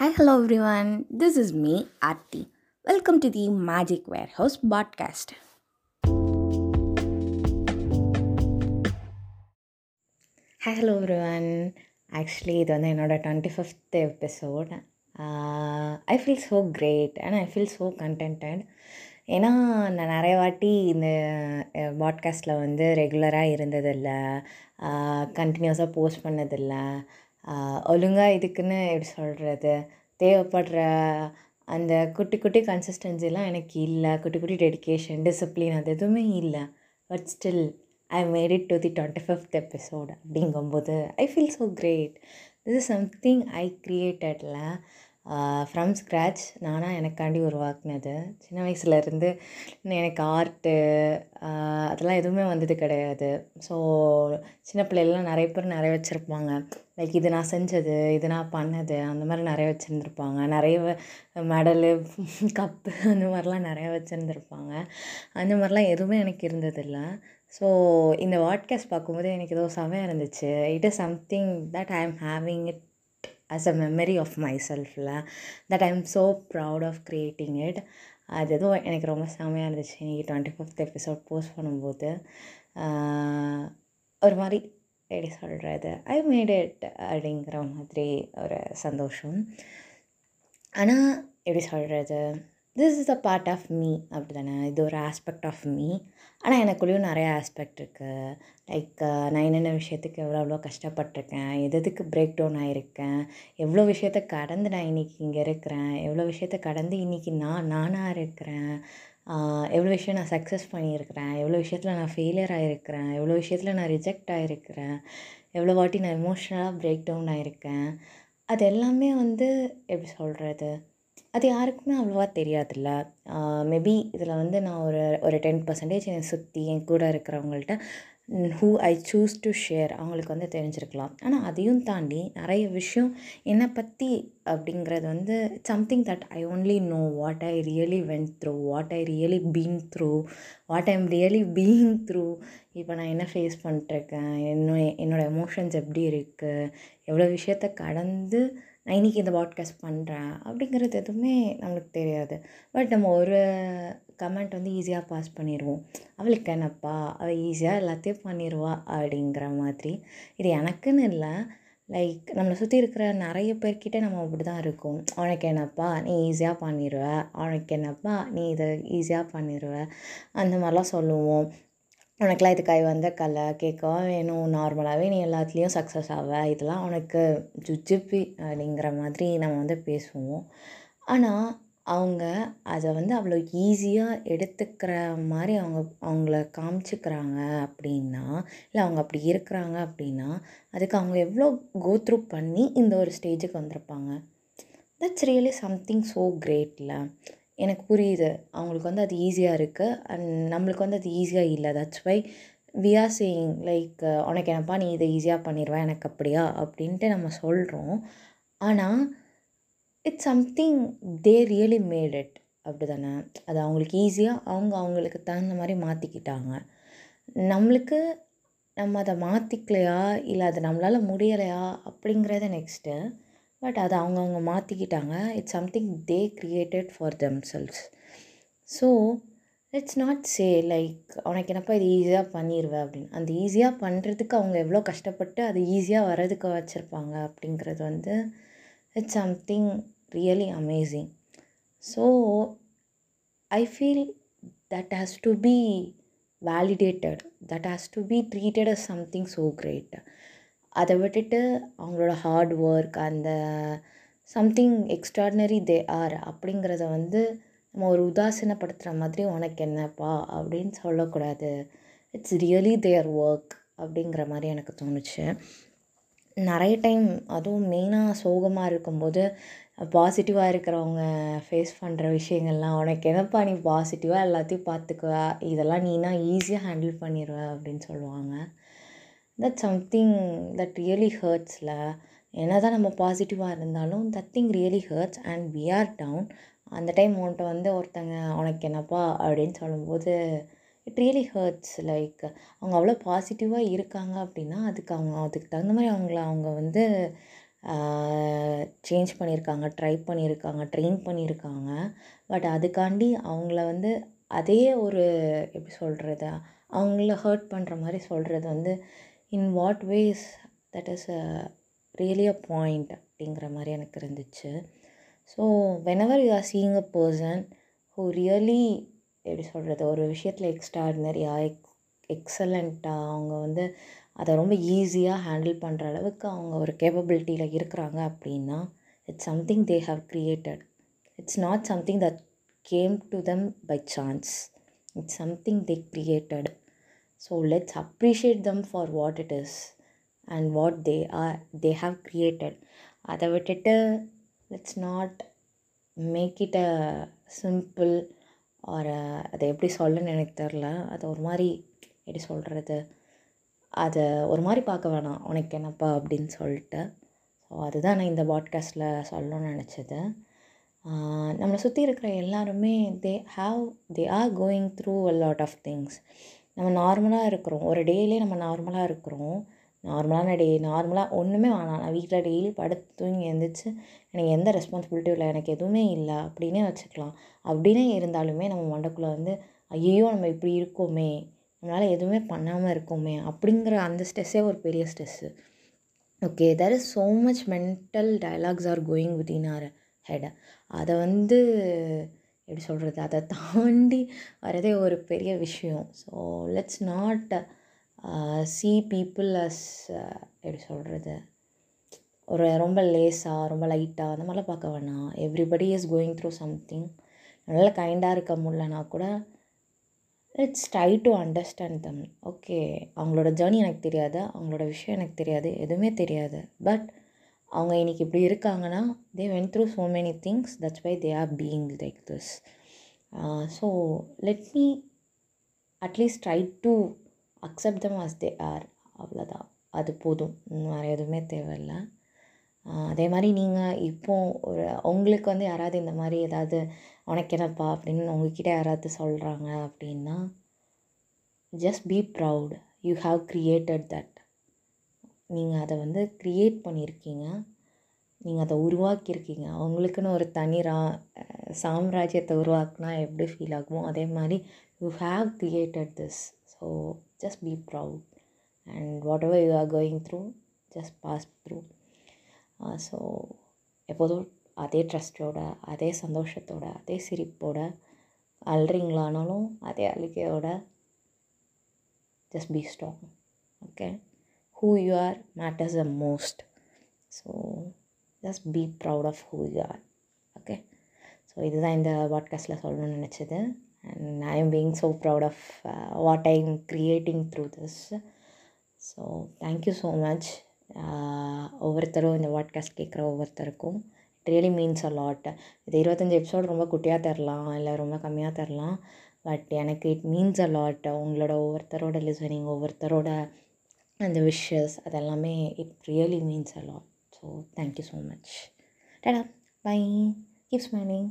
Hi, hello everyone. This is me, welcome Welcome to the Magic Warehouse podcast. Hi hello everyone actually இது வந்து என்னோடய twenty fifth episode I feel so great and I feel so contented ஏன்னா நான் நிறைய வாட்டி இந்த uh, பாட்காஸ்ட்டில் வந்து ரெகுலராக இருந்ததில்லை. Uh, கண்டினியூஸாக போஸ்ட் பண்ணதில்லை. ஒழுங்காக இதுக்குன்னு எப்படி சொல்கிறது தேவைப்படுற அந்த குட்டி குட்டி கன்சிஸ்டன்சிலாம் எனக்கு இல்லை. குட்டி குட்டி டெடிக்கேஷன் டிசிப்ளின் அது எதுவுமே இல்லை. But still I made it to the twenty fifth episode அப்படிங்கும்போது I feel so great this is something I க்ரியேட்டடில் from scratch நானாக எனக்காண்டி உருவாக்குனது சின்ன வயசுலேருந்து எனக்கு ஆர்ட்டு அதெல்லாம் எதுவுமே வந்தது கிடையாது. ஸோ சின்ன பிள்ளைலாம் நிறைய பேர் நிறைய வச்சுருப்பாங்க. லைக் இது நான் செஞ்சது இது நான் பண்ணது அந்த மாதிரி நிறைய வச்சுருந்துருப்பாங்க. நிறைய மெடலு கப்பு அந்த மாதிரிலாம் நிறையா வச்சுருந்துருப்பாங்க. அந்த மாதிரிலாம் எதுவுமே எனக்கு இருந்ததில்லை. ஸோ இந்த வாட்காஸ்ட் பார்க்கும்போது எனக்கு ஏதோ செமையாக இருந்துச்சு. It is something that I am having it as a memory of my செல்ஃபில் that I am so proud of creating it அது எதுவும் எனக்கு ரொம்ப செமையாக இருந்துச்சு. இன்றைக்கி டுவெண்ட்டி ஃபிஃப்த் எபிசோட் போஸ்ட் பண்ணும்போது ஒரு மாதிரி எப்படி சொல்கிறது ஐ மேட் இட் அப்படிங்கிற மாதிரி ஒரு சந்தோஷம். ஆனால் எப்படி சொல்கிறது this is a part of me அப்படி தானே இது ஒரு ஆஸ்பெக்ட் ஆஃப் மீ ஆனால் எனக்குள்ளேயும் நிறைய ஆஸ்பெக்ட் இருக்குது லைக் நான் என்னென்ன விஷயத்துக்கு எவ்வளோ எவ்வளோ கஷ்டப்பட்டிருக்கேன்? எது எதுக்கு பிரேக் டவுன் ஆகிருக்கேன் எவ்வளோ விஷயத்த கடந்து நான் இன்றைக்கி இங்கே இருக்கிறேன்? எவ்வளோ விஷயத்த கடந்து இன்றைக்கி நான் நானாக இருக்கிறேன்? எவ்வளோ விஷயம் நான் சக்ஸஸ் பண்ணியிருக்கிறேன்? எவ்வளோ விஷயத்தில் நான் ஃபெயிலியர் ஆகிருக்கிறேன் எவ்வளோ விஷயத்தில் நான் ரிஜெக்ட் ஆகிருக்கிறேன் எவ்வளோ வாட்டி நான் எமோஷ்னலாக பிரேக் டவுன் ஆகிருக்கேன் அது எல்லாமே வந்து எப்படி சொல்கிறது அது யாருக்குமே அவ்வளோவா தெரியாதுல்ல. மேபி இதில் வந்து நான் ஒரு ஒரு டென் பர்சன்டேஜ் என்னை சுற்றி என் கூட இருக்கிறவங்கள்ட்ட who I choose to share அவங்களுக்கு வந்து தெரிஞ்சிருக்கலாம். ஆனால் அதையும் தாண்டி நிறைய விஷயம் என்னை பற்றி அப்படிங்கிறது வந்து something that I only know what I really went through what I really being through what I am really being through இப்போ நான் என்ன ஃபேஸ் பண்ணிட்டுருக்கேன் என்னோட என்னோடய எமோஷன்ஸ் எப்படி இருக்குது எவ்வளோ விஷயத்த கடந்து நான் இன்றைக்கி இந்த பாட்காஸ்ட் பண்ணுறேன் அப்படிங்கிறது எதுவுமே நம்மளுக்கு தெரியாது. பட் நம்ம ஒரு கமெண்ட் வந்து ஈஸியாக பாஸ் பண்ணிடுவோம் அவளுக்கு என்னப்பா? அவள் ஈஸியாக எல்லாத்தையும் பண்ணிடுவா அப்படிங்கிற மாதிரி. இது எனக்குன்னு இல்லை. லைக் நம்மளை சுற்றி இருக்கிற நிறைய பேர்கிட்ட நம்ம அப்படி தான் இருக்கோம். அவனுக்கு என்னப்பா? நீ ஈஸியாக பண்ணிடுவ அவனுக்கு என்னப்பா? நீ இதை ஈஸியாக பண்ணிடுவ அந்த மாதிரிலாம் சொல்லுவோம். உனக்கெலாம் இது கை வந்த கலை கேட்கவா வேணும் நார்மலாகவே நீ எல்லாத்துலேயும் சக்ஸஸ் ஆவ? இதெல்லாம் உனக்கு ஜுஜிப்பி அப்படிங்கிற மாதிரி நம்ம வந்து பேசுவோம். ஆனால் அவங்க அதை வந்து அவ்வளோ ஈஸியாக எடுத்துக்கிற மாதிரி அவங்க அவங்கள காமிச்சிக்கிறாங்க அப்படின்னா இல்லை அவங்க அப்படி இருக்கிறாங்க அப்படின்னா அதுக்கு அவங்க எவ்வளோ கோத்ரூ பண்ணி இந்த ஒரு ஸ்டேஜுக்கு வந்திருப்பாங்க. தட்ஸ் ரியலி சம்திங் ஸோ கிரேட்டில் எனக்கு புரியுது. அவங்களுக்கு வந்து அது ஈஸியாக இருக்குது அண்ட் நம்மளுக்கு வந்து அது ஈஸியாக இல்லை. That's why we are saying like உனக்கு என்னப்பா நீ இதை ஈஸியாக பண்ணிடுவேன் எனக்கு அப்படியா அப்படின்ட்டு நம்ம சொல்கிறோம் ஆனால் it's something they really made it அப்படி தானே அது அவங்களுக்கு ஈஸியாக அவங்க அவங்களுக்கு தகுந்த மாதிரி மாற்றிக்கிட்டாங்க நம்மளுக்கு நம்ம அதை மாற்றிக்கலையா இல்லை அது நம்மளால் முடியலையா? அப்படிங்கிறத நெக்ஸ்ட்டு பட் அதை அவங்கவுங்க மாற்றிக்கிட்டாங்க it's something they created for themselves so it's not say like உனக்கு என்னப்பா இது ஈஸியாக பண்ணிடுவேன் அப்படின்னு. அந்த ஈஸியாக பண்ணுறதுக்கு அவங்க எவ்வளோ கஷ்டப்பட்டு அது ஈஸியாக வர்றதுக்கு வச்சுருப்பாங்க அப்படிங்கிறது வந்து it's something really amazing so I feel that has to be validated that has to be treated as something so great அதை விட்டுட்டு அவங்களோட ஹார்ட் ஒர்க் அந்த சம்திங் எக்ஸ்ட்ராடினரி தே ஆர் அப்படிங்கிறத வந்து நம்ம ஒரு உதாசீனப்படுத்துகிற மாதிரி உனக்கு என்னப்பா அப்படின்னு சொல்லக்கூடாது. இட்ஸ் ரியலி தேர் ஒர்க் அப்படிங்கிற மாதிரி எனக்கு தோணுச்சு. நிறைய டைம் அதுவும் மெயினாக சோகமாக இருக்கும்போது பாசிட்டிவாக இருக்கிறவங்க ஃபேஸ் பண்ணுற விஷயங்கள்லாம் உனக்கு என்னப்பா நீ பாசிட்டிவாக எல்லாத்தையும் பார்த்துக்குவ? இதெல்லாம் நீனா ஈஸியாக ஹேண்டில் பண்ணிடுவ அப்படின்னு சொல்லுவாங்க. தட் சம்திங் தட் ரியலி ஹர்ட்ஸில் என்ன தான் நம்ம பாசிட்டிவாக இருந்தாலும் that thing really hurts and we are down அந்த டைம் உன்கிட்ட வந்து ஒருத்தங்க உனக்கு என்னப்பா? அப்படின்னு சொல்லும்போது இட் ரியலி ஹர்ட்ஸ் லைக் அவங்க அவ்வளோ பாசிட்டிவாக இருக்காங்க அப்படின்னா அதுக்கு அவங்க அதுக்கு தகுந்த மாதிரி அவங்கள அவங்க வந்து சேஞ்ச் பண்ணியிருக்காங்க ட்ரை பண்ணியிருக்காங்க ட்ரெயின் பண்ணியிருக்காங்க. பட் அதுக்காண்டி அவங்கள வந்து அதே ஒரு எப்படி சொல்கிறது அவங்கள ஹர்ட் பண்ணுற மாதிரி சொல்கிறது வந்து in what ways that is a really a point அப்படிங்கிற மாதிரி எனக்கு இருந்துச்சு so whenever you are seeing a person who really எப்படி சொல்கிறது ஒரு விஷயத்தில் எக்ஸ்ட்ராடினரியாக எக் எக்ஸலண்ட்டாக அவங்க வந்து அதை ரொம்ப ஈஸியாக ஹேண்டில் பண்ணுற அளவுக்கு அவங்க ஒரு கேப்பபிலிட்டியில் இருக்கிறாங்க அப்படின்னா it's something they have created it's not something that came to them by chance it's something they created so let's appreciate them for what it is and what they are they have created அதை விட்டுட்டு let's not make it a simple ஒரு அதை எப்படி சொல்லணும்னு எனக்கு தெரில அது ஒரு மாதிரி எப்படி சொல்கிறது அதை ஒரு மாதிரி பார்க்க வேணாம். உனக்கு என்னப்பா அப்படின்னு சொல்லிட்டு. ஸோ அதுதான் நான் இந்த பாட்காஸ்ட்டில் சொல்லணும்னு நினச்சது. நம்மளை சுற்றி இருக்கிற எல்லாருமே they have they are going through a lot of things நம்ம நார்மலாக இருக்கிறோம். ஒரு டேலே நம்ம நார்மலாக இருக்கிறோம். நார்மலான டே நார்மலாக ஒன்றுமே வேணாம். நான் வீட்டில் டெய்லி படுத்து தூங்கி எழுந்திரிச்சு எனக்கு எந்த ரெஸ்பான்சிபிலிட்டியும் இல்லை எனக்கு எதுவுமே இல்லை அப்படின்னே வச்சுக்கலாம். அப்படின்னே இருந்தாலுமே நம்ம மண்டக்குள்ளே வந்து ஐயோ நம்ம இப்படி இருக்கோமே நம்மளால் எதுவுமே பண்ணாமல் இருக்கோமே அப்படிங்கிற அந்த ஸ்ட்ரெஸ்ஸே ஒரு பெரிய stress okay there is so much mental dialogues are going with in our head அதை வந்து எப்படி சொல்கிறது அதை தாண்டி வரதே ஒரு பெரிய விஷயம். So let's not see people as எப்படி சொல்கிறது ஒரு ரொம்ப லேஸாக ரொம்ப லைட்டாக அந்த மாதிரிலாம் பார்க்க வேணாம். Everybody is going through something நல்லா கைண்டாக இருக்க முடிலனா கூட it's try to understand them okay அவங்களோட ஜேர்னி எனக்கு தெரியாது அவங்களோட விஷயம் எனக்கு தெரியாது எதுவுமே தெரியாது. பட் அவங்க இன்றைக்கி இப்படி இருக்காங்கன்னா they went through so many things that's why they are being like this so let me at least try to accept them as they are அவ்வளோதான் அது போதும். வேறு எதுவுமே தேவையில்லை. அதே மாதிரி நீங்கள் இப்போ ஒரு உங்களுக்கு வந்து யாராவது இந்த மாதிரி ஏதாவது உனக்கு என்னப்பா அப்படின்னு உங்ககிட்ட யாராவது சொல்கிறாங்க அப்படின்னா just be proud you have created that நீங்கள் அதை வந்து க்ரியேட் பண்ணியிருக்கீங்க. நீங்கள் அதை உருவாக்கியிருக்கீங்க. அவங்களுக்குன்னு ஒரு தனி ரா சாம்ராஜ்யத்தை உருவாக்குனா எப்படி ஃபீல் ஆகுமோ அதே மாதிரி you have created this so just be proud and whatever you are going through just pass through so எப்போதும் அதே ட்ரஸ்ட்டோட அதே சந்தோஷத்தோட அதே சிரிப்போட அழுறீங்களானாலும் அதே அழுகையோட just be strong okay who you are matters the most so just be proud of who you are okay so இதுதான் இந்த பாட்காஸ்ட்டில் சொல்லணும்னு நினச்சது. And I am being so proud of what I am creating through this so thank you so much ஒவ்வொருத்தரும் இந்த podcast கேட்குற ஒவ்வொருத்தருக்கும். It really means a lot இது இருபத்தஞ்சி எபிசோட் ரொம்ப குட்டியாக தரலாம் இல்லை ரொம்ப கம்மியாக தரலாம். பட் எனக்கு இட் மீன்ஸ் அ லாட் உங்களோட ஒவ்வொருத்தரோட லிசனிங் ஒவ்வொருத்தரோட அந்த விஷஸ் அதெல்லாமே it really means a lot so thank you so much tata bye keep smiling